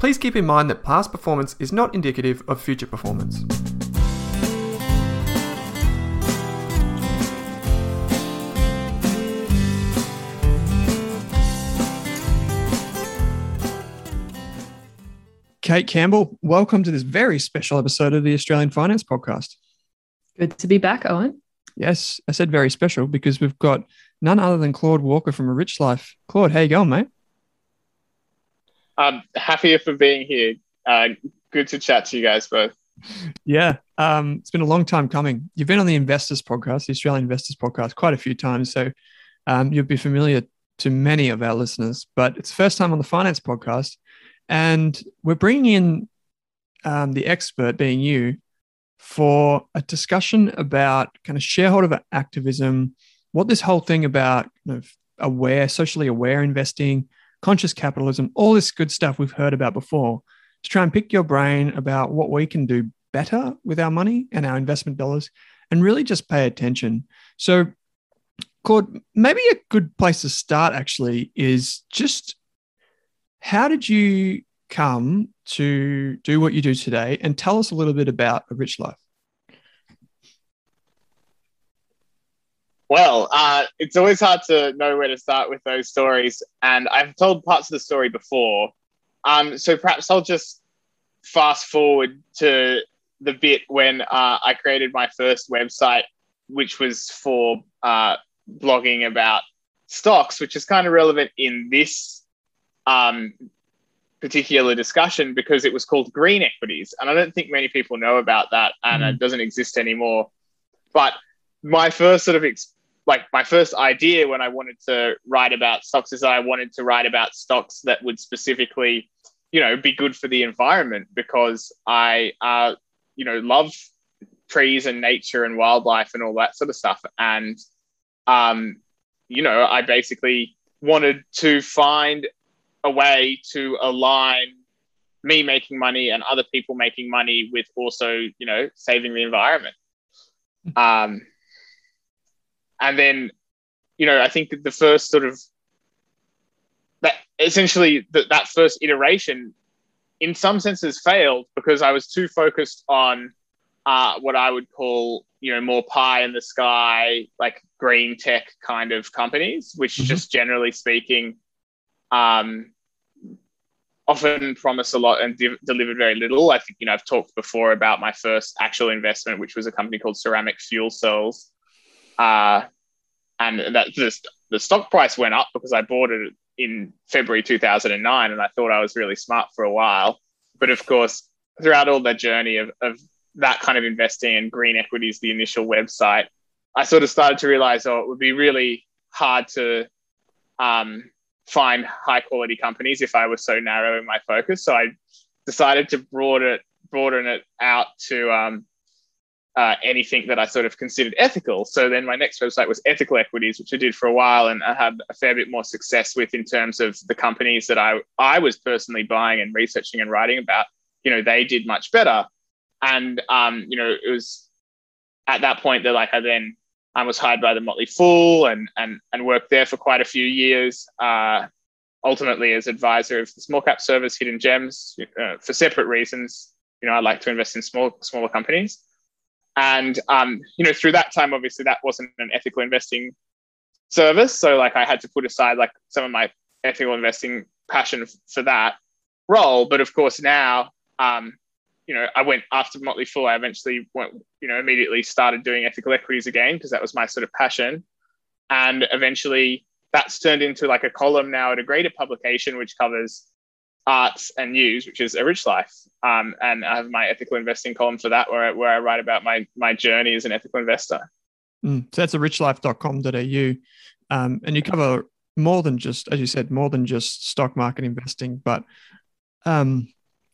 please keep in mind that past performance is not indicative of future performance. Kate Campbell, welcome to this very special episode of the Australian Finance Podcast. Good to be back, Owen. Yes, I said very special because we've got none other than Claude Walker from A Rich Life. Claude, how you going, mate? I'm happier for being here. Uh, good to chat to you guys both. Yeah, um, it's been a long time coming. You've been on the Investors Podcast, the Australian Investors Podcast, quite a few times, so um, you'll be familiar to many of our listeners. But it's first time on the Finance Podcast, and we're bringing in um, the expert, being you, for a discussion about kind of shareholder activism, what this whole thing about aware, socially aware investing, conscious capitalism, all this good stuff we've heard about before, to try and pick your brain about what we can do better with our money and our investment dollars and really just pay attention. So, Claude, maybe a good place to start actually is just how did you come to do what you do today and tell us a little bit about a rich life. Well, uh, it's always hard to know where to start with those stories, and I've told parts of the story before. Um, so perhaps I'll just fast forward to the bit when uh, I created my first website, which was for uh, blogging about stocks, which is kind of relevant in this um, particular discussion because it was called green equities. And I don't think many people know about that and mm. it doesn't exist anymore. But my first sort of, ex- like my first idea when I wanted to write about stocks is I wanted to write about stocks that would specifically, you know, be good for the environment because I, uh, you know, love trees and nature and wildlife and all that sort of stuff. And, um, you know, I basically wanted to find a way to align me making money and other people making money with also, you know, saving the environment. Um, and then, you know, I think the first sort of that essentially that, that first iteration in some senses failed because I was too focused on uh, what I would call, you know, more pie in the sky, like green tech kind of companies, which mm-hmm. just generally speaking, um, often promise a lot and de- delivered very little. I think, you know, I've talked before about my first actual investment, which was a company called Ceramic Fuel Cells. Uh, and that just the stock price went up because I bought it in February 2009 and I thought I was really smart for a while. But of course, throughout all that journey of, of that kind of investing in green equities, the initial website, I sort of started to realize, oh, it would be really hard to um, find high quality companies if I was so narrow in my focus. So I decided to broaden it, broaden it out to um, uh, anything that I sort of considered ethical. So then my next website was Ethical Equities, which I did for a while, and I had a fair bit more success with in terms of the companies that I I was personally buying and researching and writing about. You know, they did much better, and um, you know, it was at that point that like I then I was hired by the Motley Fool and and and worked there for quite a few years. Uh, ultimately, as advisor of the small cap service Hidden Gems uh, for separate reasons. You know, I like to invest in small smaller companies, and um, you know, through that time, obviously, that wasn't an ethical investing service. So, like, I had to put aside like some of my ethical investing passion for that role. But of course, now um, you know, I went after Motley Fool. I eventually went, you know, immediately started doing ethical equities again because that was my sort of passion. And eventually that's turned into like a column now at a greater publication, which covers arts and news, which is A Rich Life. Um, and I have my ethical investing column for that, where I, where I write about my, my journey as an ethical investor. Mm, so that's a richlife.com.au. Um, and you cover more than just, as you said, more than just stock market investing, but um,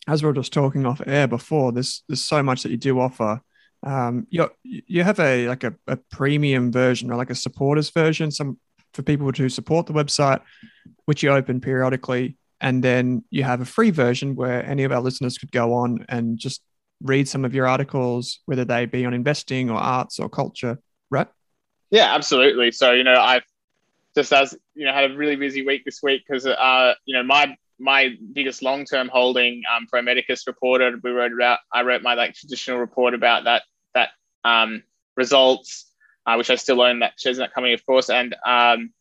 as we are just talking off air before, there's there's so much that you do offer. Um, you you have a like a, a premium version or like a supporters version, some for people to support the website, which you open periodically, and then you have a free version where any of our listeners could go on and just read some of your articles, whether they be on investing or arts or culture, right? Yeah, absolutely. So you know, I've just as you know had a really busy week this week because uh, you know my my biggest long term holding, um, Pro Medicus reported. We wrote about. I wrote my like traditional report about that that um, results, uh, which I still own. That shares not coming, of course, and um,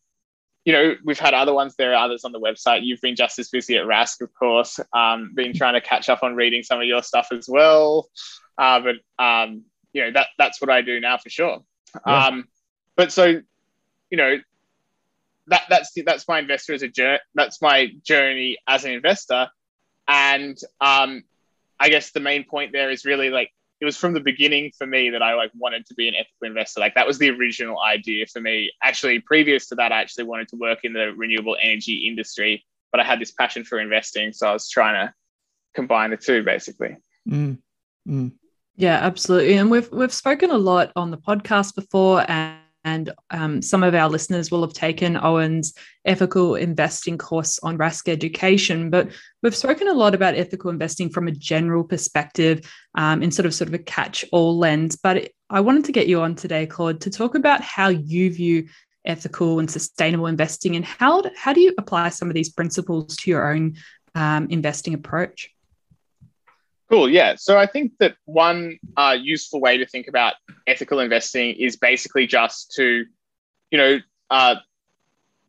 you know we've had other ones. There are others on the website. You've been just as busy at Rask, of course. Um, been trying to catch up on reading some of your stuff as well. Uh, but um, you know that that's what I do now for sure. Yeah. Um, but so, you know, that that's that's my investor as a journey. That's my journey as an investor, and um, I guess the main point there is really like it was from the beginning for me that I like wanted to be an ethical investor. Like that was the original idea for me. Actually, previous to that, I actually wanted to work in the renewable energy industry, but I had this passion for investing, so I was trying to combine the two basically. Mm. Mm. Yeah, absolutely. And we've we've spoken a lot on the podcast before, and and um, some of our listeners will have taken Owen's ethical investing course on Rask Education. But we've spoken a lot about ethical investing from a general perspective um, in sort of sort of a catch-all lens. But I wanted to get you on today, Claude, to talk about how you view ethical and sustainable investing and how how do you apply some of these principles to your own um, investing approach? Cool. Yeah. So I think that one uh, useful way to think about ethical investing is basically just to, you know, uh,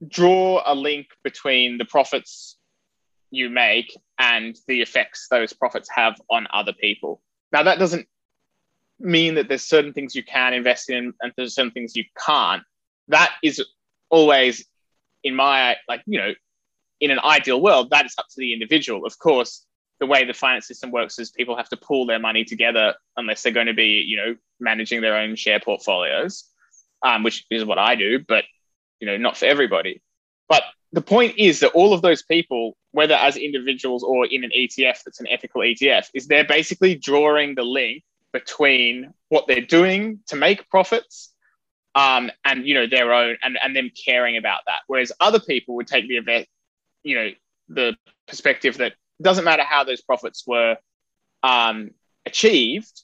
draw a link between the profits you make and the effects those profits have on other people. Now, that doesn't mean that there's certain things you can invest in and there's certain things you can't. That is always, in my, like, you know, in an ideal world, that is up to the individual. Of course, the way the finance system works is people have to pool their money together unless they're going to be, you know, managing their own share portfolios, um, which is what I do, but you know, not for everybody. But the point is that all of those people, whether as individuals or in an ETF that's an ethical ETF, is they're basically drawing the link between what they're doing to make profits um, and you know their own and, and them caring about that. Whereas other people would take the event, you know, the perspective that doesn't matter how those profits were um, achieved.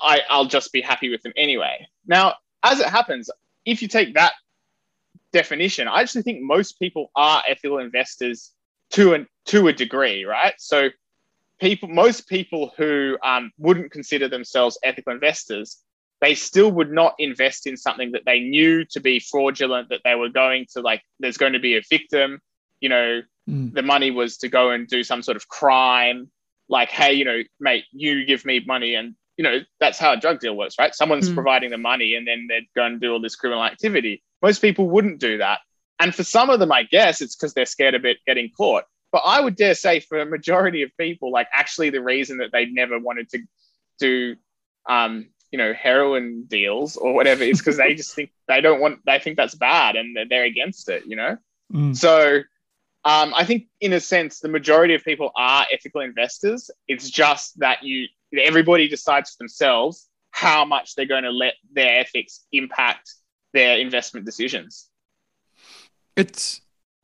I, I'll just be happy with them anyway. Now, as it happens, if you take that definition, I actually think most people are ethical investors to a, to a degree, right? So, people, most people who um, wouldn't consider themselves ethical investors, they still would not invest in something that they knew to be fraudulent, that they were going to like, there's going to be a victim, you know, mm. the money was to go and do some sort of crime like hey you know mate you give me money and you know that's how a drug deal works right someone's mm. providing the money and then they're going to do all this criminal activity most people wouldn't do that and for some of them i guess it's because they're scared a bit getting caught but i would dare say for a majority of people like actually the reason that they never wanted to do um, you know heroin deals or whatever is because they just think they don't want they think that's bad and they're against it you know mm. so um, I think, in a sense, the majority of people are ethical investors. It's just that you everybody decides for themselves how much they're going to let their ethics impact their investment decisions. It's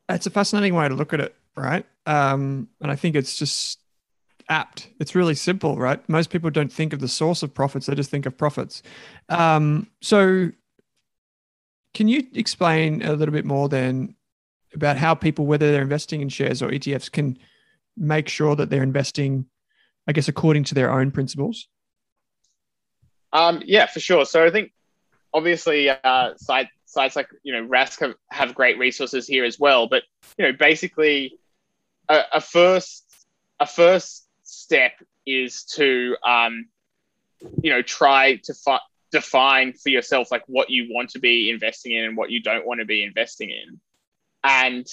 it's a fascinating way to look at it, right? Um, and I think it's just apt. It's really simple, right? Most people don't think of the source of profits; they just think of profits. Um, so, can you explain a little bit more then about how people, whether they're investing in shares or ETFs, can make sure that they're investing, I guess, according to their own principles? Um, yeah, for sure. So I think obviously uh, sites sites like you know Rask have, have great resources here as well. But you know, basically, a, a first a first step is to um, you know try to fi- define for yourself like what you want to be investing in and what you don't want to be investing in. And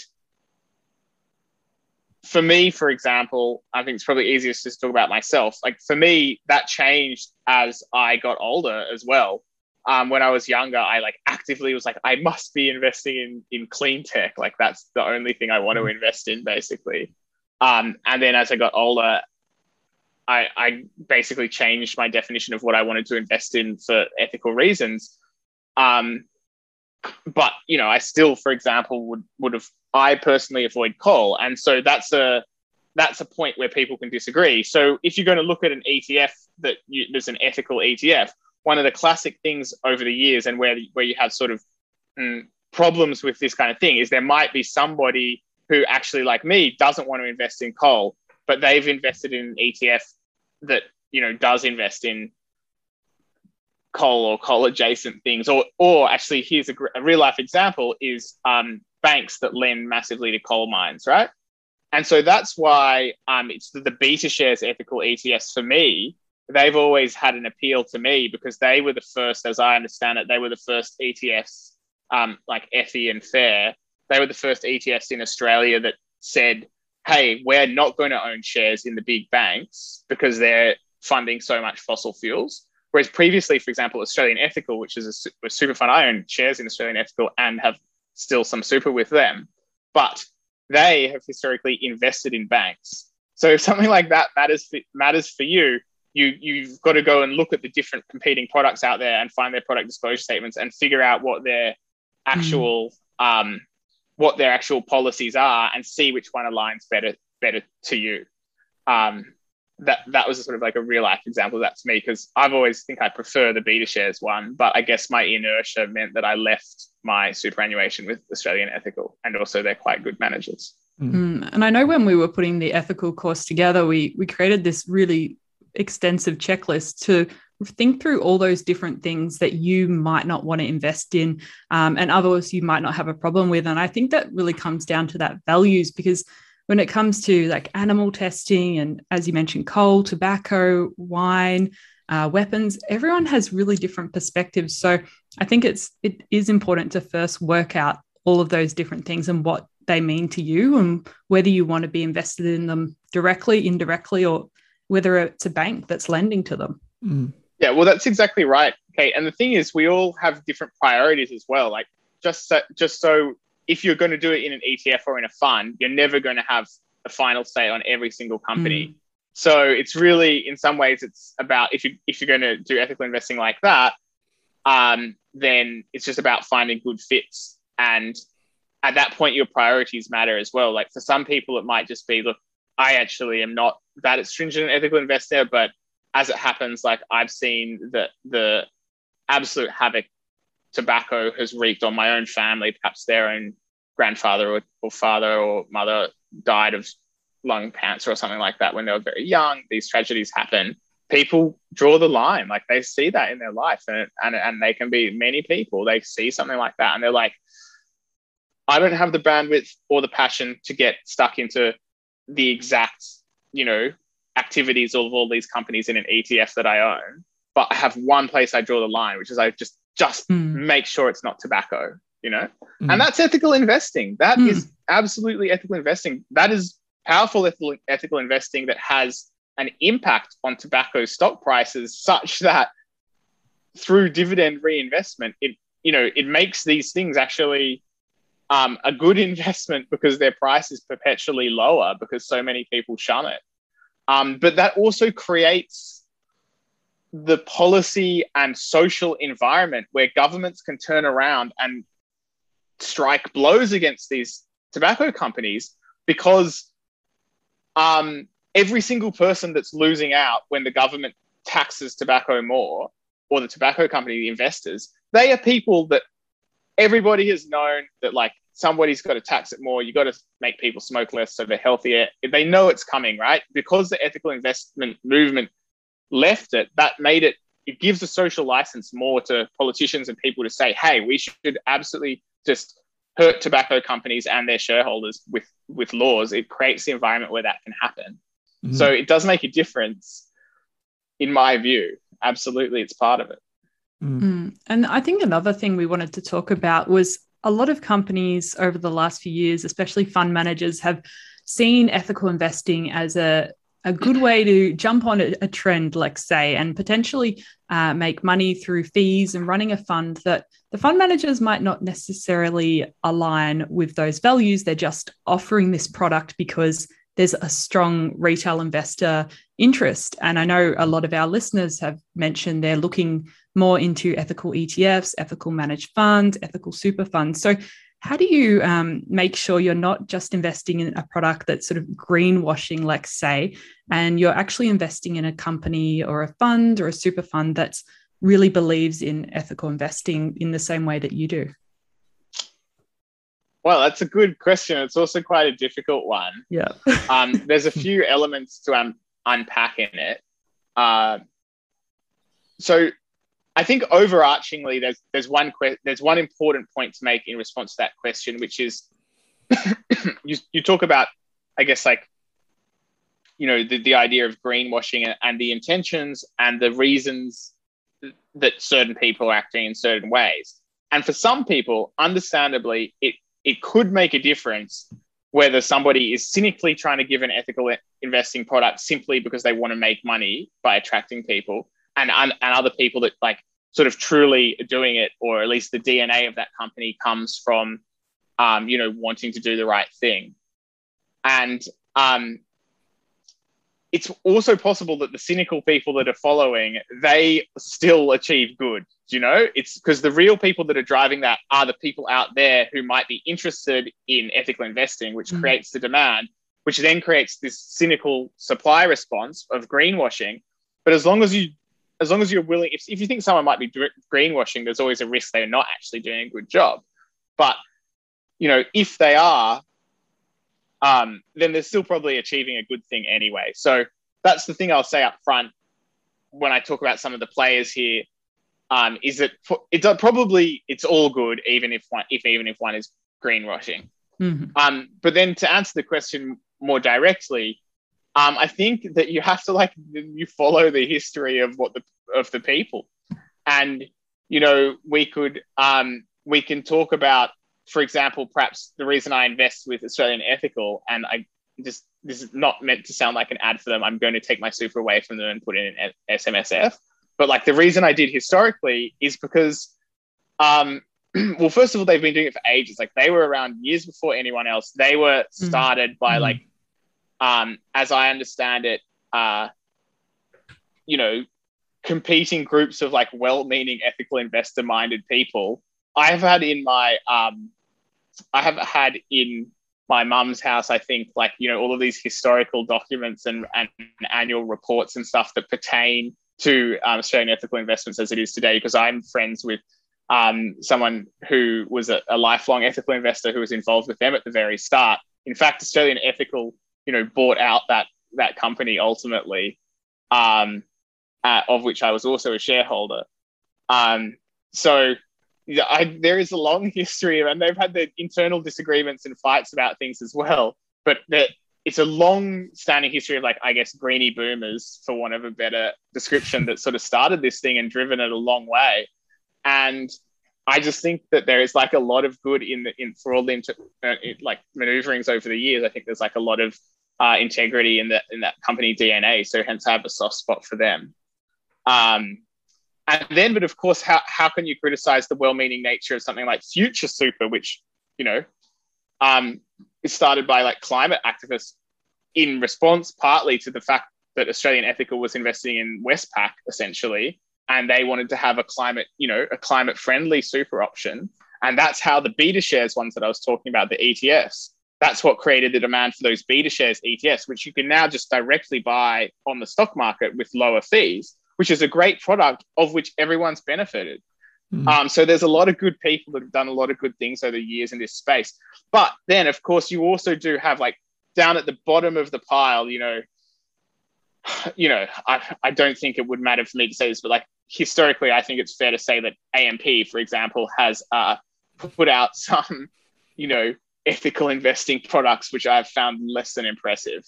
for me, for example, I think it's probably easiest to talk about myself. Like for me, that changed as I got older as well. Um, when I was younger, I like actively was like, I must be investing in in clean tech. Like that's the only thing I want to mm-hmm. invest in, basically. Um, and then as I got older, I, I basically changed my definition of what I wanted to invest in for ethical reasons. Um, but you know, I still, for example, would would have I personally avoid coal, and so that's a that's a point where people can disagree. So if you're going to look at an ETF that you, there's an ethical ETF, one of the classic things over the years, and where where you have sort of mm, problems with this kind of thing, is there might be somebody who actually, like me, doesn't want to invest in coal, but they've invested in an ETF that you know does invest in coal or coal adjacent things, or or actually, here's a, a real life example: is um, banks that lend massively to coal mines, right? And so that's why um, it's the, the BetaShares ethical ETFs for me. They've always had an appeal to me because they were the first, as I understand it, they were the first ETFs um, like ETHI and Fair. They were the first ETFs in Australia that said, hey, we're not going to own shares in the big banks because they're funding so much fossil fuels. Whereas previously, for example, Australian Ethical, which is a, a super fund, I own shares in Australian Ethical and have still some super with them. But they have historically invested in banks. So if something like that matters for, matters for you, you you've got to go and look at the different competing products out there and find their product disclosure statements and figure out what their actual mm. um, what their actual policies are and see which one aligns better better to you. Um, that that was sort of like a real life example of that to me because I've always think I prefer the BetaShares one, but I guess my inertia meant that I left my superannuation with Australian Ethical, and also they're quite good managers. Mm. And I know when we were putting the ethical course together, we we created this really extensive checklist to think through all those different things that you might not want to invest in um, and others you might not have a problem with and i think that really comes down to that values because when it comes to like animal testing and as you mentioned coal tobacco wine uh, weapons everyone has really different perspectives. So i think it's it is important to first work out all of those different things and what they mean to you and whether you want to be invested in them directly indirectly or whether it's a bank that's lending to them. Mm. yeah well that's exactly right okay and the thing is we all have different priorities as well. Like just so, just so if you're going to do it in an etf or in a fund you're never going to have a final say on every single company mm. So it's really, in some ways, it's about if you if you're going to do ethical investing like that, um, then it's just about finding good fits. And at that point, your priorities matter as well. Like for some people, it might just be, look, I actually am not that stringent ethical investor, but as it happens, like I've seen that the absolute havoc tobacco has wreaked on my own family, perhaps their own grandfather or, or father or mother died of lung cancer or something like that when they were very young, these tragedies happen. People draw the line, like they see that in their life, and, and, and they can be many people. They see something like that, and they're like, I don't have the bandwidth or the passion to get stuck into the exact, you know, activities of all these companies in an ETF that I own. But I have one place I draw the line, which is I just just mm. make sure it's not tobacco, you know? Mm. And that's ethical investing. That mm. is absolutely ethical investing. That is powerful ethical, ethical investing that has an impact on tobacco stock prices such that through dividend reinvestment, it you know it makes these things actually um, a good investment because their price is perpetually lower because so many people shun it. Um, but that also creates the policy and social environment where governments can turn around and strike blows against these tobacco companies because um, every single person that's losing out when the government taxes tobacco more, or the tobacco company, the investors, they are people that everybody has known that like somebody's got to tax it more. You got to make people smoke less so they're healthier. They know it's coming, right? Because the ethical investment movement left it, that made it, it gives a social license more to politicians and people to say, hey, we should absolutely just hurt tobacco companies and their shareholders with with laws, it creates the environment where that can happen. Mm-hmm. So it does make a difference, in my view. Absolutely, it's part of it. Mm. And I think another thing we wanted to talk about was a lot of companies over the last few years, especially fund managers, have seen ethical investing as a a good way to jump on a, trend, like say, and potentially uh, make money through fees and running a fund that the fund managers might not necessarily align with those values. They're just offering this product because there's a strong retail investor interest. And I know a lot of our listeners have mentioned they're looking more into ethical ETFs, ethical managed funds, ethical super funds. So, how do you um, make sure you're not just investing in a product that's sort of greenwashing, let's say, and you're actually investing in a company or a fund or a super fund that's really believes in ethical investing in the same way that you do? Well, that's a good question. It's also quite a difficult one. Yeah. um, there's a few elements to un- unpack in it. Uh, so, I think overarchingly, there's there's one que- there's one important point to make in response to that question, which is you you talk about, I guess, like you know the, the idea of greenwashing and, and the intentions and the reasons that certain people are acting in certain ways. And for some people, understandably, it it could make a difference whether somebody is cynically trying to give an ethical investing product simply because they want to make money by attracting people and, and, and other people that like sort of truly doing it or at least the dna of that company comes from um, you know wanting to do the right thing. And um, it's also possible that the cynical people that are following they still achieve good you know? It's because the real people that are driving that are the people out there who might be interested in ethical investing which mm. creates the demand which then creates this cynical supply response of greenwashing. But as long as you as long as you're willing if, if you think someone might be greenwashing there's always a risk they're not actually doing a good job but you know if they are um, then they're still probably achieving a good thing anyway. So that's the thing I'll say up front when I talk about some of the players here. Um, is that it's probably it's all good even if one if even if one is greenwashing. Mm-hmm. Um, but then to answer the question more directly, um, I think that you have to like you follow the history of what the of the people, and you know we could um, we can talk about for example, perhaps the reason I invest with Australian Ethical, and I just this is not meant to sound like an ad for them. I'm going to take my super away from them and put in an SMSF. But like the reason I did historically is because, um, well, first of all, they've been doing it for ages. Like they were around years before anyone else. They were mm-hmm. started mm-hmm. by like, um, as I understand it, uh, you know, competing groups of like well-meaning, ethical, investor-minded people I have had in my um, I have had in my mum's house, I think, like, you know, all of these historical documents and, and annual reports and stuff that pertain to um, Australian ethical investments as it is today, because I'm friends with um, someone who was a, a, lifelong ethical investor who was involved with them at the very start. In fact, Australian Ethical, you know, bought out that that company ultimately, um, uh, of which I was also a shareholder. Um, so I, there is a long history, and they've had their internal disagreements and fights about things as well. But that it's a long-standing history of like I guess greeny boomers, for want of a better description, that sort of started this thing and driven it a long way. And I just think that there is like a lot of good in the in for all the inter, uh, like maneuverings over the years. I think there's like a lot of uh, integrity in that in that company DNA. So hence I have a soft spot for them. Um, and then, but of course, how, how can you criticize the well-meaning nature of something like Future Super, which, you know, um, is started by like climate activists in response partly to the fact that Australian Ethical was investing in Westpac essentially, and they wanted to have a climate, you know, a climate friendly super option. And that's how the BetaShares ones that I was talking about, the ETFs, that's what created the demand for those BetaShares ETFs, which you can now just directly buy on the stock market with lower fees which is a great product of which everyone's benefited. Mm. Um, so there's a lot of good people that have done a lot of good things over the years in this space. But then, of course, you also do have like down at the bottom of the pile, you know, you know, I, I don't think it would matter for me to say this, but like historically, I think it's fair to say that AMP, for example, has uh, put out some, you know, ethical investing products which I've found less than impressive.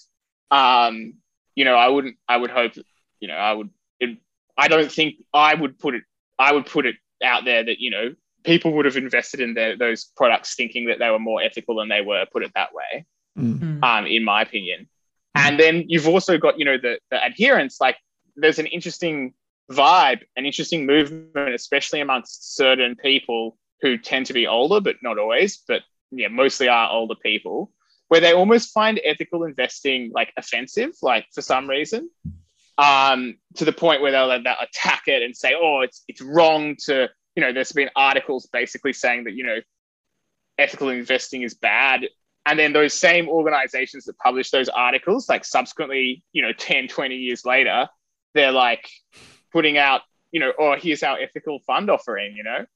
Um, you know, I wouldn't, I would hope, you know, I would it, I don't think I would put it. I would put it out there that you know people would have invested in their, those products thinking that they were more ethical than they were. Put it that way, mm. um, in my opinion. And then you've also got you know the, the adherence. Like there's an interesting vibe, an interesting movement, especially amongst certain people who tend to be older, but not always, but yeah, mostly are older people where they almost find ethical investing like offensive, like for some reason, um, to the point where they'll, they'll attack it and say, "Oh, it's it's wrong to," you know. There's been articles basically saying that you know, ethical investing is bad, and then those same organizations that publish those articles, like subsequently, you know, 10, 20 years later, they're like putting out, you know, "Oh, here's our ethical fund offering," you know,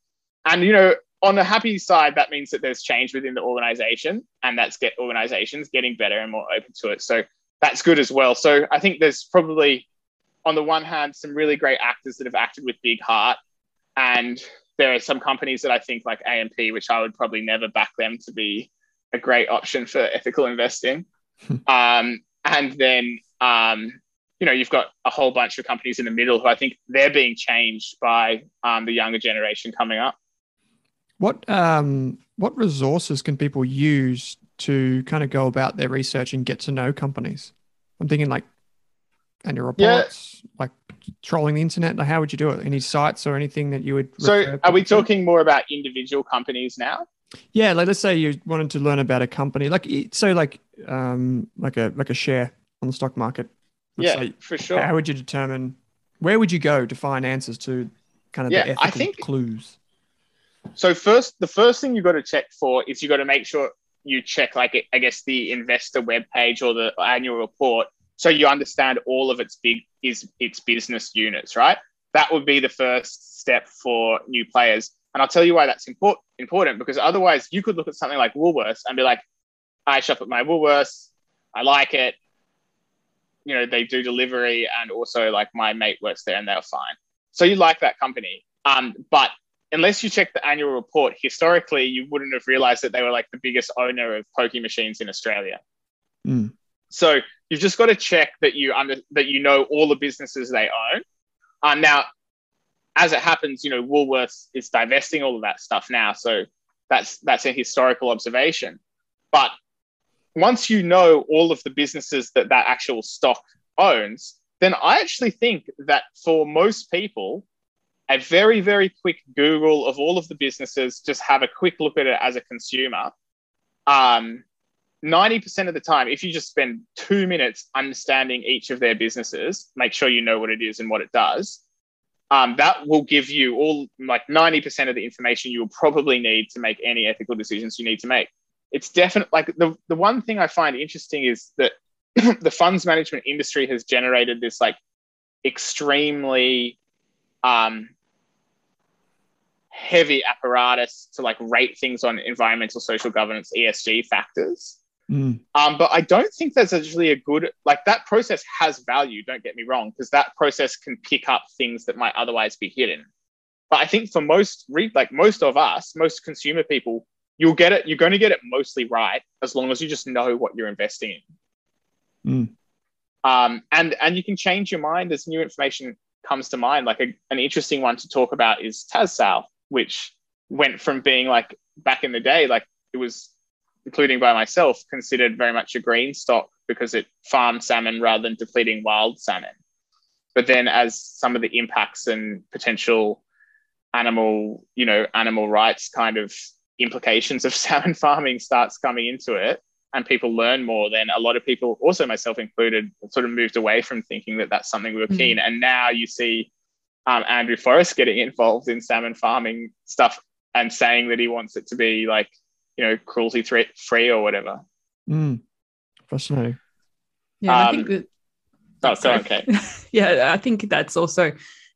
and you know, on the happy side, that means that there's change within the organization, and that's get organizations getting better and more open to it. So that's good as well. So I think there's probably, on the one hand, some really great actors that have acted with big heart, and there are some companies that I think like AMP, which I would probably never back them to be a great option for ethical investing. um, and then um, you know you've got a whole bunch of companies in the middle who I think they're being changed by um, the younger generation coming up. What um, what resources can people use to kind of go about their research and get to know companies? I'm thinking like annual reports, yeah. like trolling the internet. Like how would you do it? Any sites or anything that you would? So, are we talking more about individual companies now? Yeah, like let's say you wanted to learn about a company, like so, like um, like a like a share on the stock market. Let's yeah, say, for sure. How would you determine? Where would you go to find answers to kind of yeah, the ethical I think, clues? So first, the first thing you've got to check for is you've got to make sure you check like I guess the investor web page or the annual report, so you understand all of its big is its business units, right? That would be the first step for new players. And I'll tell you why that's important important because otherwise you could look at something like Woolworths and be like, I shop at my Woolworths, I like it. You know, they do delivery and also like my mate works there and they're fine. So you like that company. Um, but unless you check the annual report, historically, you wouldn't have realized that they were like the biggest owner of pokey machines in Australia. Mm. So you've just got to check that you under that you know all the businesses they own. Um, now, as it happens, you know Woolworths is divesting all of that stuff now, so that's that's a historical observation. But once you know all of the businesses that that actual stock owns, then I actually think that for most people, a very, very quick Google of all of the businesses, just have a quick look at it as a consumer. Um, 90% of the time, if you just spend two minutes understanding each of their businesses, make sure you know what it is and what it does, um, that will give you all like 90% of the information you will probably need to make any ethical decisions you need to make. It's definitely like the, the one thing I find interesting is that the funds management industry has generated this like extremely um, heavy apparatus to like rate things on environmental, social governance, ESG factors. Mm. Um, but I don't think there's actually a good like that process has value. Don't get me wrong, because that process can pick up things that might otherwise be hidden. But I think for most read like most of us, most consumer people, you'll get it. You're going to get it mostly right as long as you just know what you're investing in. Mm. Um, and and you can change your mind as new information comes to mind. Like a, an interesting one to talk about is TasSal which went from being like back in the day, like it was, including by myself, considered very much a green stock because it farmed salmon rather than depleting wild salmon. But then, as some of the impacts and potential animal, you know, animal rights kind of implications of salmon farming starts coming into it, and people learn more, then a lot of people, also myself included, sort of moved away from thinking that that's something we were keen. Mm-hmm. And now you see um, Andrew Forrest getting involved in salmon farming stuff and saying that he wants it to be like, you know, cruelty free or whatever. Mm. Fascinating. Yeah, um, I think that. Oh, so okay. yeah, I think that's also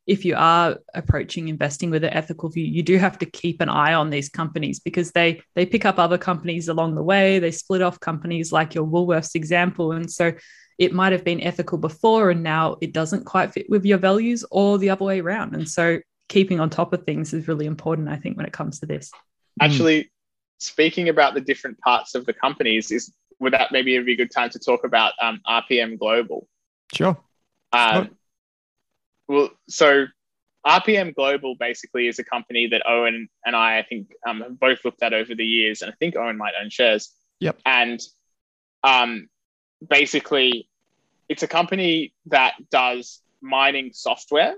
if you are approaching investing with an ethical view, you do have to keep an eye on these companies because they they pick up other companies along the way. They split off companies like your Woolworths example, and so it might have been ethical before and now it doesn't quite fit with your values or the other way around. And so keeping on top of things is really important, I think, when it comes to this. Actually, mm. Speaking about the different parts of the companies, is would that maybe be a good time to talk about um, RPM Global? Sure. Um, well, so RPM Global basically is a company that Owen and I, I think, um, have both looked at over the years, and I think Owen might own shares. Yep. And um, basically, it's a company that does mining software.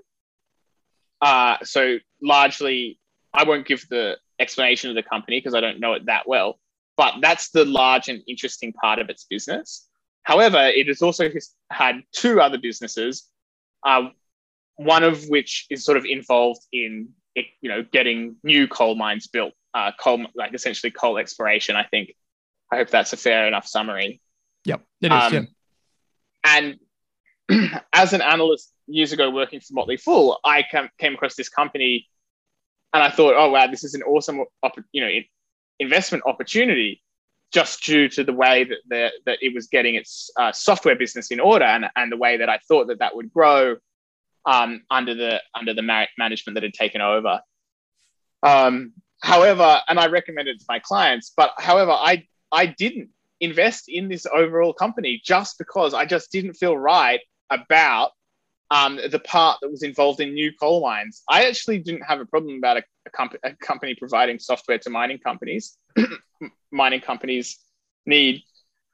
Uh, so largely, I won't give the explanation of the company because I don't know it that well. but that's the large and interesting part of its business. However, it has also had two other businesses, uh, one of which is sort of involved in it, you know getting new coal mines built, uh, coal like essentially coal exploration. I think. I hope that's a fair enough summary. Yep, it is. Um, yeah. And as an analyst years ago working for Motley Fool, I came, came across this company and I thought, oh, wow, this is an awesome you know, investment opportunity just due to the way that, the, that it was getting its uh, software business in order and, and the way that I thought that that would grow um, under the under the management that had taken over. Um, however, and I recommended it to my clients, but however, I I didn't invest in this overall company just because I just didn't feel right about um, the part that was involved in new coal mines. I actually didn't have a problem about a, a, comp- a company providing software to mining companies. mining companies need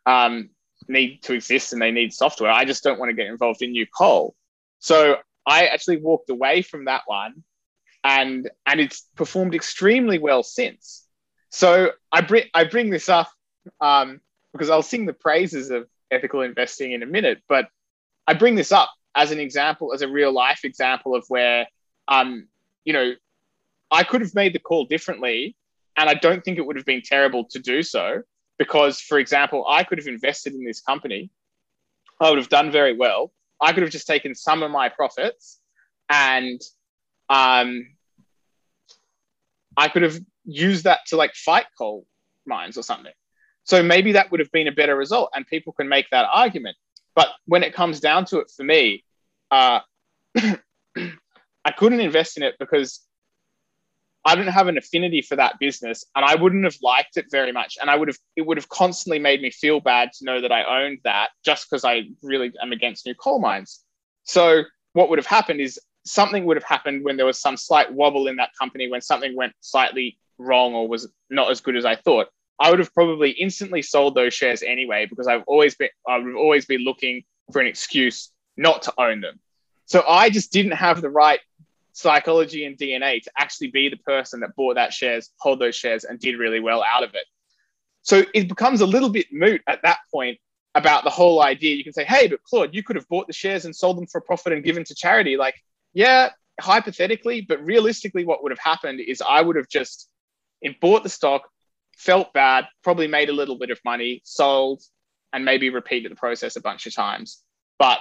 um, need to exist and they need software. I just don't want to get involved in new coal. So I actually walked away from that one, and and it's performed extremely well since. So I bring I bring this up um, because I'll sing the praises of ethical investing in a minute. But I bring this up as an example, as a real life example of where, um, you know, I could have made the call differently, and I don't think it would have been terrible to do so because, for example, I could have invested in this company. I would have done very well. I could have just taken some of my profits and um, I could have used that to like fight coal mines or something. So maybe that would have been a better result, and people can make that argument. But when it comes down to it, for me, uh, I couldn't invest in it because I didn't have an affinity for that business, and I wouldn't have liked it very much. And I would have it would have constantly made me feel bad to know that I owned that just because I really am against new coal mines. So what would have happened is something would have happened when there was some slight wobble in that company, when something went slightly wrong or was not as good as I thought. I would have probably instantly sold those shares anyway because I've always been I would always be looking for an excuse not to own them. So I just didn't have the right psychology and DNA to actually be the person that bought that shares, hold those shares, and did really well out of it. So it becomes a little bit moot at that point about the whole idea. You can say, hey, but Claude, you could have bought the shares and sold them for profit and given to charity. Like, yeah, hypothetically, but realistically, what would have happened is I would have just bought the stock, felt bad, probably made a little bit of money, sold, and maybe repeated the process a bunch of times. But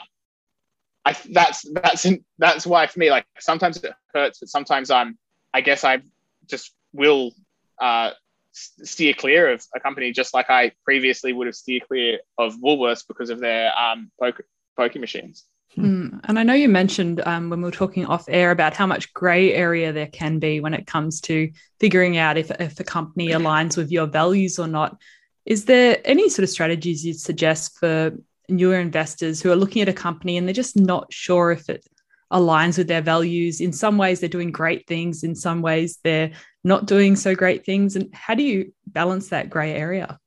I that's that's that's why for me, like sometimes it hurts, but sometimes I'm I guess I just will uh, steer clear of a company just like I previously would have steered clear of Woolworths because of their um, poker machines. Mm. And I know you mentioned um, when we were talking off air about how much grey area there can be when it comes to figuring out if, if a company aligns with your values or not. Is there any sort of strategies you'd suggest for newer investors who are looking at a company and they're just not sure if it aligns with their values? In some ways, they're doing great things, in some ways, they're not doing so great things. And how do you balance that grey area?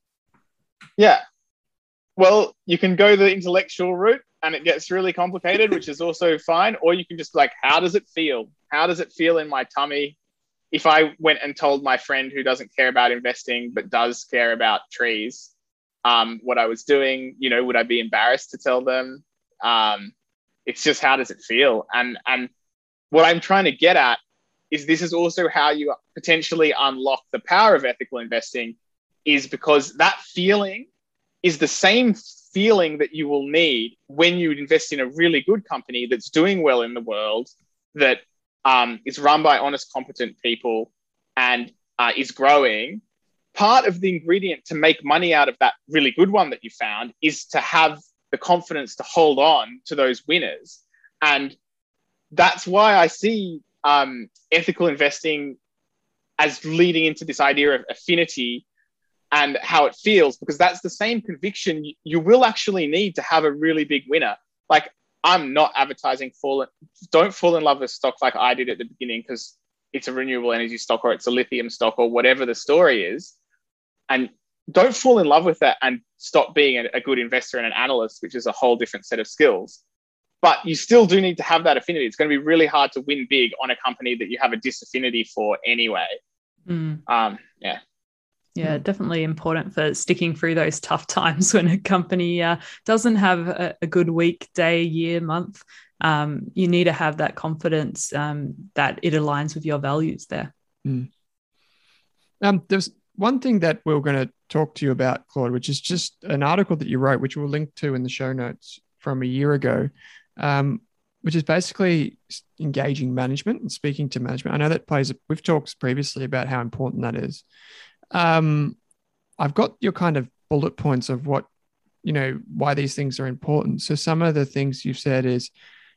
Yeah. Well, you can go the intellectual route and it gets really complicated, which is also fine. Or you can just like, how does it feel? How does it feel in my tummy? If I went and told my friend who doesn't care about investing but does care about trees um, what I was doing, you know, would I be embarrassed to tell them? Um, it's just how does it feel? And and what I'm trying to get at is this is also how you potentially unlock the power of ethical investing, is because that feeling is the same feeling that you will need when you invest in a really good company that's doing well in the world, that um, is run by honest, competent people, and uh, is growing. Part of the ingredient to make money out of that really good one that you found is to have the confidence to hold on to those winners. And that's why I see um, ethical investing as leading into this idea of affinity and how it feels because that's the same conviction you, will actually need to have a really big winner. Like i'm not advertising fall don't fall in love with stock like i did at the beginning because it's a renewable energy stock or it's a lithium stock or whatever the story is. And don't fall in love with that and stop being a, good investor and an analyst which is a whole different set of skills. But you still do need to have that affinity. It's going to be really hard to win big on a company that you have a disaffinity for anyway. Mm. um, yeah yeah, definitely important for sticking through those tough times when a company uh, doesn't have a, a, good week, day, year, month. Um, you need to have that confidence um, that it aligns with your values there. Mm. Um, there's one thing that we are going to talk to you about, Claude, which is just an article that you wrote, which we'll link to in the show notes from a year ago, um, which is basically engaging management and speaking to management. I know that plays, we've talked previously about how important that is. Um, I've got your kind of bullet points of what, you know, why these things are important. So some of the things you've said is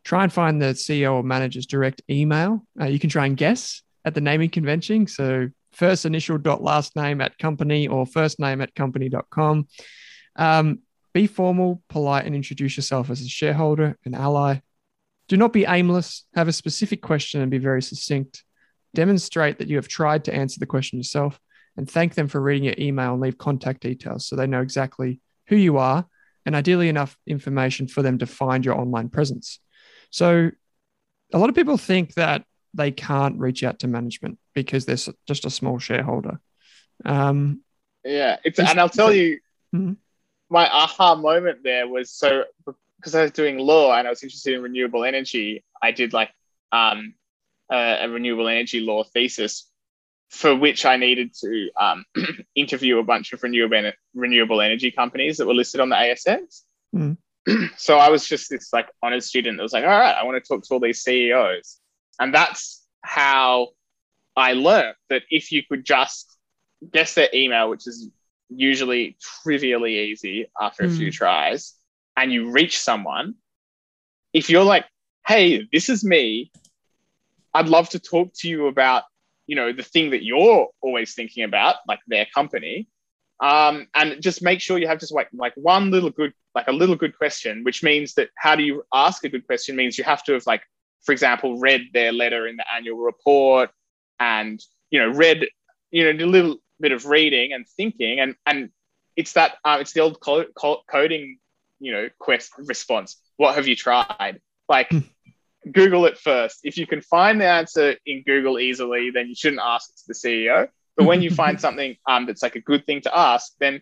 try and find the CEO or manager's direct email. Uh, you can try and guess at the naming convention. So first initial dot last name at company or first name at company.com. Um, be formal, polite, and introduce yourself as a shareholder, an ally. Do not be aimless. Have a specific question and be very succinct. Demonstrate that you have tried to answer the question yourself and thank them for reading your email and leave contact details so they know exactly who you are and ideally enough information for them to find your online presence. So, a lot of people think that they can't reach out to management because they're just a small shareholder. Um, yeah, it's, and I'll tell you, mm-hmm. my aha moment there was so because I was doing law and I was interested in renewable energy. I did like um, a, a, renewable energy law thesis for which I needed to um, interview a bunch of renewable renewable energy companies that were listed on the ASX. Mm. so I was just this like honored student that was like, all right, I want to talk to all these CEOs. And that's how I learned that if you could just guess their email, which is usually trivially easy after mm. a few hmm. tries, and you reach someone, if you're like, hey, this is me, I'd love to talk to you about, you know, the thing that you're always thinking about, like their company. Um, and just make sure you have just like like one little good like a little good question, which means that how do you ask a good question means you have to have like for example, read their letter in the annual report and, you know, read, you know, a little bit of reading and thinking. And, and it's that, uh, it's the old co- co- coding, you know, quest response. What have you tried? Like, hmm. Google it first. If you can find the answer in Google easily, then you shouldn't ask it to the CEO. But when you find something um, that's like a good thing to ask, then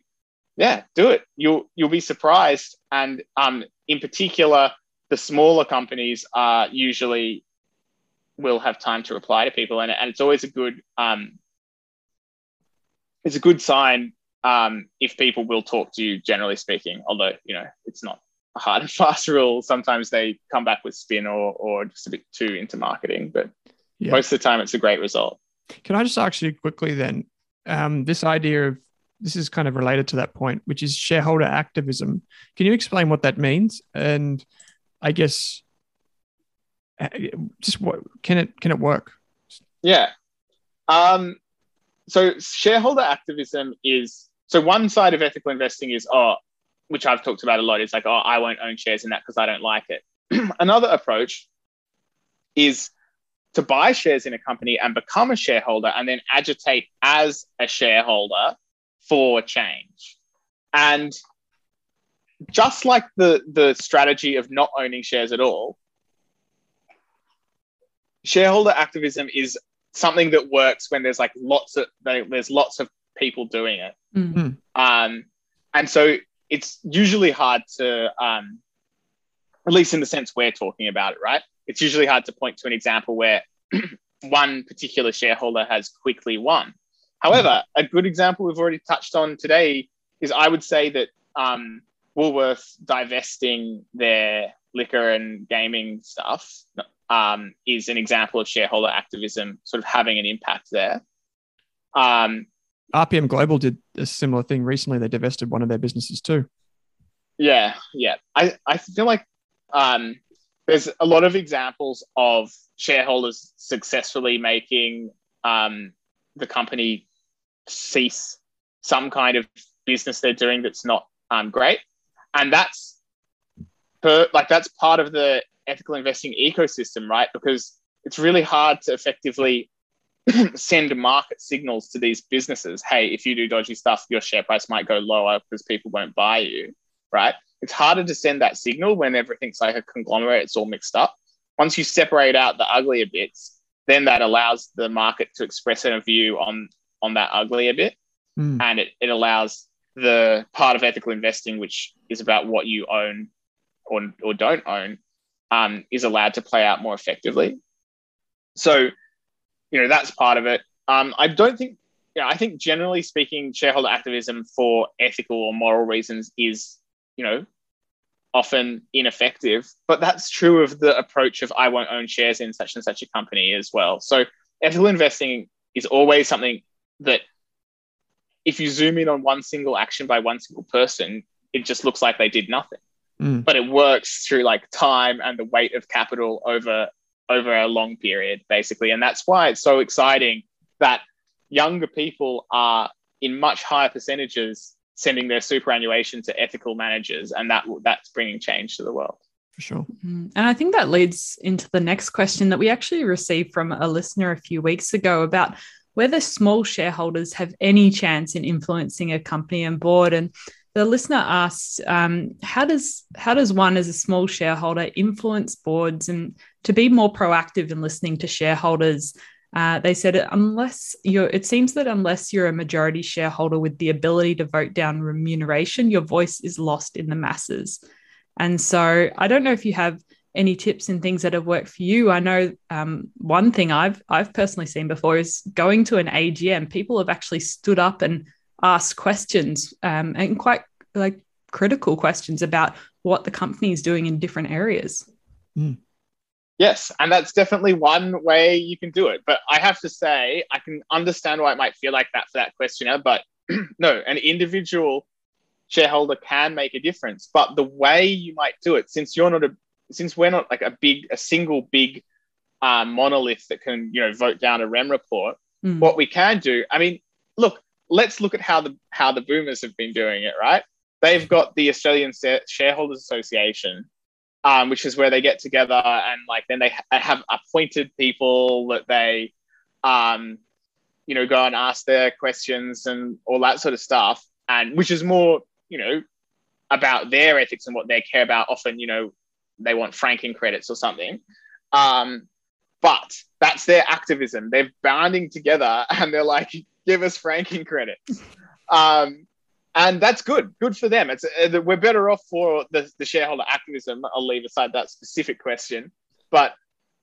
yeah, do it. You'll you'll be surprised. And um, in particular, the smaller companies are usually will have time to reply to people, and, and it's always a good um, it's a good sign um, if people will talk to you. Generally speaking, although you know it's not hard and fast rule. Sometimes they come back with spin or or just a bit too into marketing, but yeah. most of the time it's a great result. Can I just ask you quickly then? Um, this idea of this is kind of related to that point, which is shareholder activism. Can you explain what that means and I guess uh, just what can it can it work? Yeah. Um, so shareholder activism is so one side of ethical investing is oh, which I've talked about a lot. Is like oh, I won't own shares in that because I don't like it. Another approach is to buy shares in a company and become a shareholder and then agitate as a shareholder for change. And just like the the strategy of not owning shares at all, shareholder activism is something that works when there's like lots of there's lots of people doing it. Mm-hmm. Um, and so it's usually hard to, um, at least in the sense we're talking about it, right? It's usually hard to point to an example where one particular shareholder has quickly won. However, a good example we've already touched on today is I would say that um, Woolworths divesting their liquor and gaming stuff um, is an example of shareholder activism sort of having an impact there. Um, RPM Global did a similar thing recently. They divested one of their businesses too. Yeah, yeah. I, I feel like um, there's a lot of examples of shareholders successfully making um, the company cease some kind of business they're doing that's not um, great and that's per, like that's part of the ethical investing ecosystem, right? Because it's really hard to effectively send market signals to these businesses. Hey, if you do dodgy stuff, your share price might go lower because people won't buy you, right? It's harder to send that signal when everything's like a conglomerate, it's all mixed up. Once you separate out the uglier bits, then that allows the market to express a view on on that uglier bit. Mm. and it, it allows the part of ethical investing, which is about what you own or, or don't own, um, is allowed to play out more effectively. So, you know, that's part of it. Um, I don't think, yeah, I think generally speaking, shareholder activism for ethical or moral reasons is, you know, often ineffective. But that's true of the approach of I won't own shares in such and such a company as well. So, ethical investing is always something that if you zoom in on one single action by one single person, it just looks like they did nothing. Mm. But it works through like time and the weight of capital over over a long period, basically. And that's why it's so exciting that younger people are in much higher percentages sending their superannuation to ethical managers, and that that's bringing change to the world. For sure. Mm. And I think that leads into the next question that we actually received from a listener a few weeks ago about whether small shareholders have any chance in influencing a company and board. And the listener asks, um, how does how does one as a small shareholder influence boards and to be more proactive in listening to shareholders? Uh, they said unless you're, it seems that unless you're a majority shareholder with the ability to vote down remuneration, your voice is lost in the masses. And so I don't know if you have any tips and things that have worked for you. I know um, one thing I've I've personally seen before is going to an AGM. People have actually stood up and asked questions um, and quite like critical questions about what the company is doing in different areas. Mm. Yes, and that's definitely one way you can do it. But I have to say, I can understand why it might feel like that for that questioner. But no, an individual shareholder can make a difference. But the way you might do it, since you're not a, since we're not like a big, a single big uh, monolith that can, you know, vote down a REM report, Mm. what we can do. I mean, look, let's look at how the how the boomers have been doing it. Right? They've got the Australian Shareholders Association, um, which is where they get together and like then they ha- have appointed people that they, um, you know, go and ask their questions and all that sort of stuff, and which is more, you know, about their ethics and what they care about. Often, you know, they want franking credits or something. Um, but that's their activism. They're banding together and they're like, give us franking credits. Um, and that's good. Good for them. It's uh, we're better off for the, the shareholder activism. I'll leave aside that specific question, but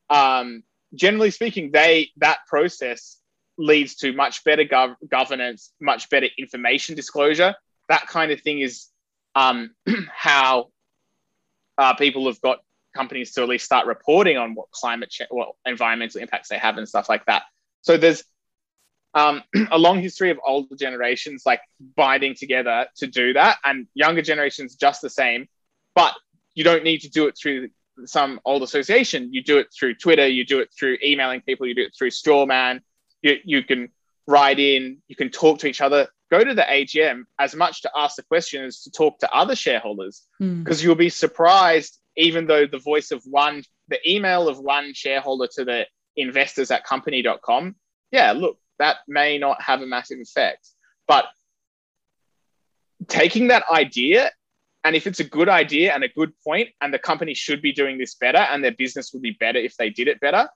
um, generally speaking, they that process leads to much better gov- governance, much better information disclosure. That kind of thing is um, how uh, people have got companies to at least start reporting on what climate change, what environmental impacts they have, and stuff like that. So there's um, a long history of older generations like binding together to do that, and younger generations just the same. But you don't need to do it through some old association. You do it through Twitter. You do it through emailing people. You do it through Strawman. You you can write in. You can talk to each other. Go to the AGM as much to ask the question as to talk to other shareholders Mm. because you'll be surprised even though the voice of one the email of one shareholder to the investors at company.com yeah look that may not have a massive effect. But taking that idea and if it's a good idea and a good point and the company should be doing this better and their business would be better if they did it better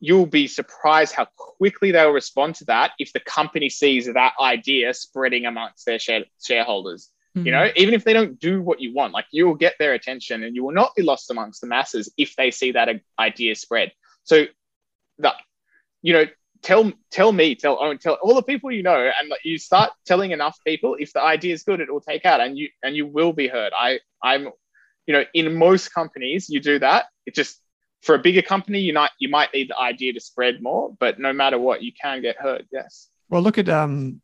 you'll be surprised how quickly they'll respond to that if the company sees that idea spreading amongst their share- shareholders. You know mm-hmm. even if they don't do what you want like you will get their attention and you will not be lost amongst the masses if they see that uh, idea spread. So that you know tell tell me tell Owen tell all the people you know and you start telling enough people if the idea is good it will take out and you and you will be heard i i'm you know in most companies you do that it just for a bigger company you might you might need the idea to spread more but no matter what you can get heard yes Well, look at um,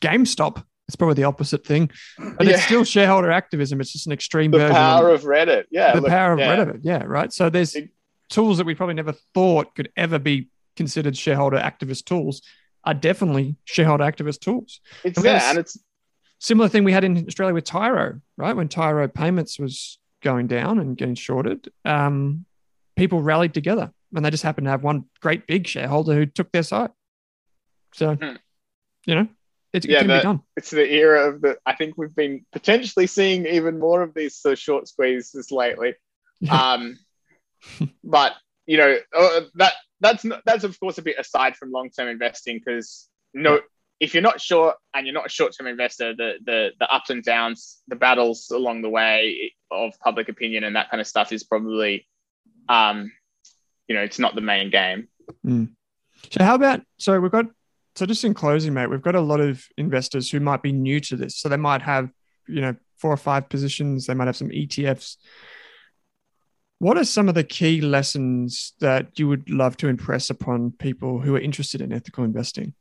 GameStop. It's probably the opposite thing, but it's still shareholder activism. It's just an extreme the version. power of reddit yeah the look, power of yeah. Reddit. Yeah, right. So there's tools that we probably never thought could ever be considered shareholder activist tools are definitely shareholder activist tools. it's And there's- and it's Similar thing we had in Australia with Tyro, right? When Tyro payments was going down and getting shorted, um, people rallied together and they just happened to have one great big shareholder who took their side. So, Hmm. you know, it, it Yeah, can be done. it's the era of the i think we've been potentially seeing even more of these sort of short squeezes lately um but you know uh, that that's not, that's of course a bit aside from long-term investing because no if you're not short and you're not a short-term investor, the the the ups and downs, the battles along the way of public opinion and that kind of stuff is probably, um, you know, it's not the main game. Mm. So how about so we've got so just in closing, mate, we've got a lot of investors who might be new to this, so they might have you know four or five positions, they might have some ETFs. What are some of the key lessons that you would love to impress upon people who are interested in ethical investing?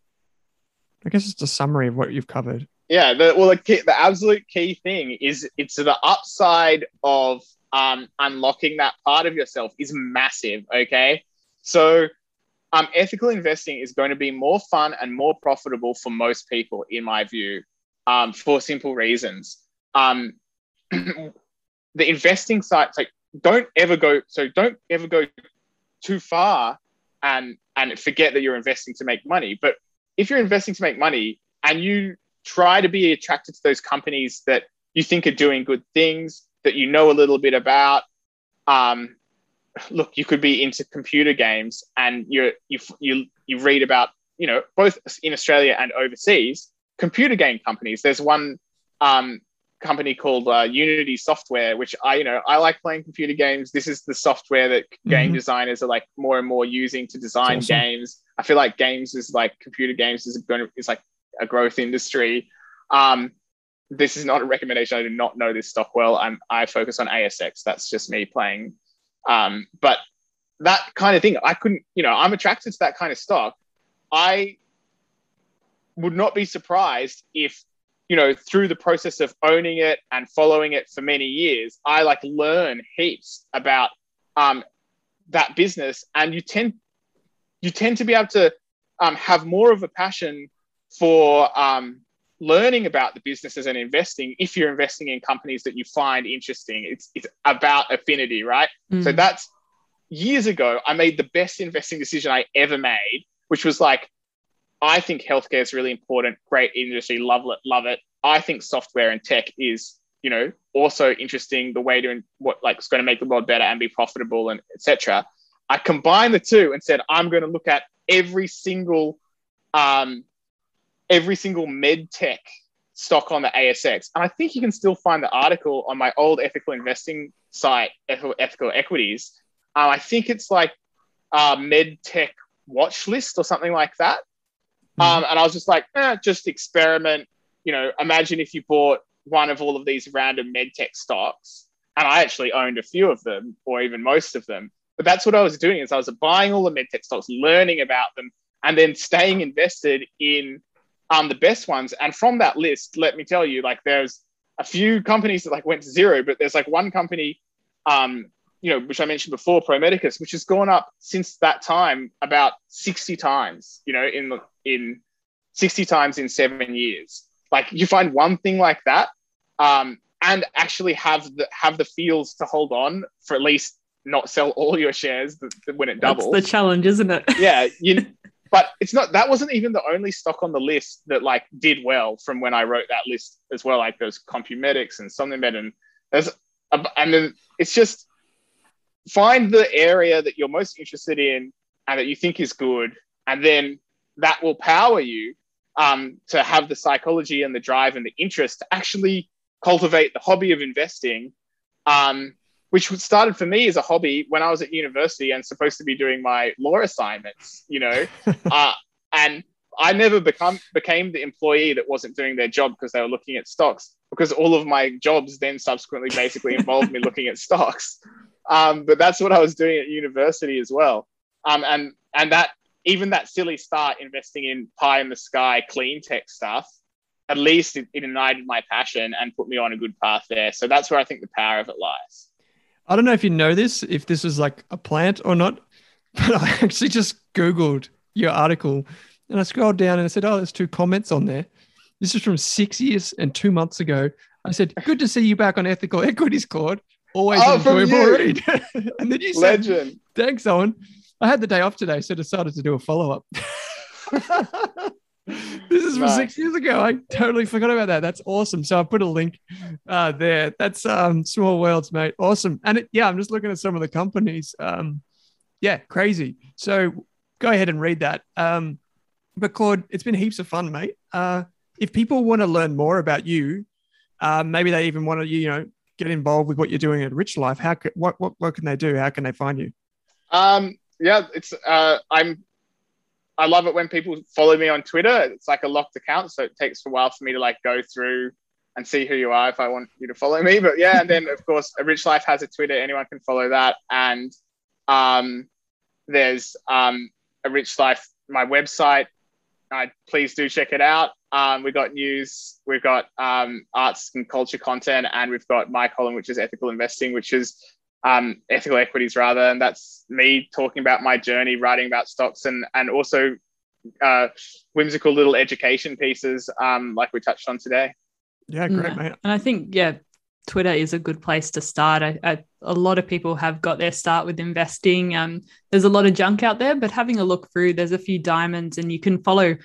I guess it's a summary of what you've covered. Yeah, the, well, the, key, the absolute key thing is it's the upside of um, unlocking that part of yourself is massive. Okay, so um, ethical investing is going to be more fun and more profitable for most people, in my view, um, for simple reasons. Um, the investing sites like don't ever go so don't ever go too far and and forget that you're investing to make money. But if you're investing to make money and you try to be attracted to those companies that you think are doing good things that you know a little bit about um, look you could be into computer games and you you you you read about you know both in australia and overseas computer game companies there's one um, company called uh, unity software which i you know i like playing computer games this is the software that mm-hmm. game designers are like more and more using to design awesome. games I feel like games is like computer games is going to is like a growth industry. Um, this is not a recommendation. I do not know this stock well. I'm I focus on ASX. That's just me playing. Um, but that kind of thing, I couldn't. You know, I'm attracted to that kind of stock. I would not be surprised if you know through the process of owning it and following it for many years i like learn heaps about um, that business and you tend you tend to be able to um, have more of a passion for um, learning about the businesses and investing if you're investing in companies that you find interesting. It's, it's about affinity, right? Mm. So that's years ago, I made the best investing decision I ever made, which was like, I think healthcare is really important, great industry, love it, love it. I think software and tech is, you know, also interesting, the way to what like is going to make the world better and be profitable and etc. I combined the two and said, I'm going to look at every single, um, every single med tech stock on the ASX. And I think you can still find the article on my old ethical investing site, ethical, equities. Um, I think it's like uh, med tech watch list or something like that. Mm-hmm. Um, and I was just like, eh, just experiment. You know, imagine if you bought one of all of these random med tech stocks, and I actually owned a few of them, or even most of them. But that's what I was doing is I was buying all the medtech stocks, learning about them, and then staying invested in um, the best ones. And from that list, let me tell you, like there's a few companies that like went to zero, but there's like one company, um, you know, which I mentioned before, Pro Medicus, which has gone up since that time about 60 times, you know, in in 60 times in seven years. Like you find one thing like that, um, and actually have the have the feels to hold on for at least not sell all your shares when it doubles. That's the challenge, isn't it? yeah, you. But it's not. That wasn't even the only stock on the list that like did well from when I wrote that list as well. Like there's Compumedics and SomnoMed, and there's and then it's just find the area that you're most interested in and that you think is good, and then that will power you um, to have the psychology and the drive and the interest to actually cultivate the hobby of investing um, which started for me as a hobby when I was at university and supposed to be doing my law assignments, you know. uh, and I never become became the employee that wasn't doing their job because they were looking at stocks. Because all of my jobs then subsequently basically involved me looking at stocks. Um, but that's what I was doing at university as well. Um, and and that even that silly start investing in pie in the sky clean tech stuff, at least it, it ignited my passion and put me on a good path there. So that's where I think the power of it lies. I don't know if you know this, if this is like a plant or not, but I actually just Googled your article and I scrolled down and I said, Oh, there's two comments on there. This is from six years and two months ago. I said, Good to see you back on Ethical Equities, Claude. Always oh, enjoyable read. and then you said, Legend. Thanks, Owen. I had the day off today, so decided to do a follow up. this is from nice. six years ago. I totally forgot about that. That's awesome. So I put a link uh, there. That's um, small worlds, mate. Awesome. And it, yeah, I'm just looking at some of the companies. Um, yeah, crazy. So go ahead and read that. Um, but Claude, it's been heaps of fun, mate. Uh, if people want to learn more about you, uh, maybe they even want to, you know, get involved with what you're doing at Rich Life. How what what what can they do? How can they find you? Um, yeah, it's uh, I'm. I love it when people follow me on Twitter. It's like a locked account, so it takes a while for me to like go through and see who you are if I want you to follow me. But yeah, and then of course, a Rich Life has a Twitter. Anyone can follow that, and um, there's um, a Rich Life, my website. Uh, please do check it out. Um, we've got news, we've got um, arts and culture content, and we've got my column, which is ethical investing, which is um, ethical equities rather, and that's me talking about my journey, writing about stocks, and and also uh, whimsical little education pieces, um, like we touched on today. Yeah, great, yeah. mate. And I think yeah, Twitter is a good place to start. I, I, a lot of people have got their start with investing. Um, there's a lot of junk out there, but having a look through, there's a few diamonds, and you can follow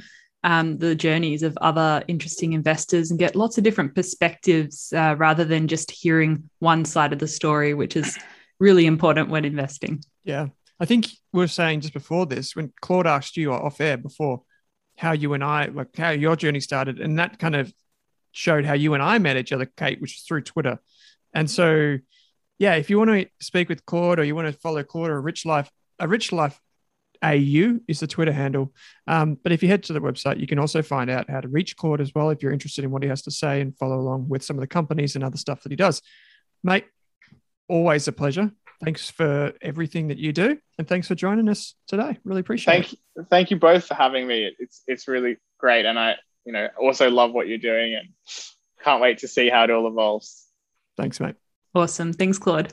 um, the journeys of other interesting investors and get lots of different perspectives uh, rather than just hearing one side of the story, which is really important when investing. Yeah. I think we were saying just before this, when Claude asked you off air before how you and I, like how your journey started, and that kind of showed how you and I met each other, Kate, which was through Twitter. And so, yeah, if you want to speak with Claude or you want to follow Claude or a Rich Life, a Rich Life AU is the Twitter handle. Um, but if you head to the website, you can also find out how to reach Claude as well if you're interested in what he has to say and follow along with some of the companies and other stuff that he does. Mate, always a pleasure. Thanks for everything that you do, and thanks for joining us today. Really appreciate thank, it. Thank you both for having me. It's it's really great, and I you know also love what you're doing, and can't wait to see how it all evolves. Thanks, mate. Awesome. Thanks, Claude.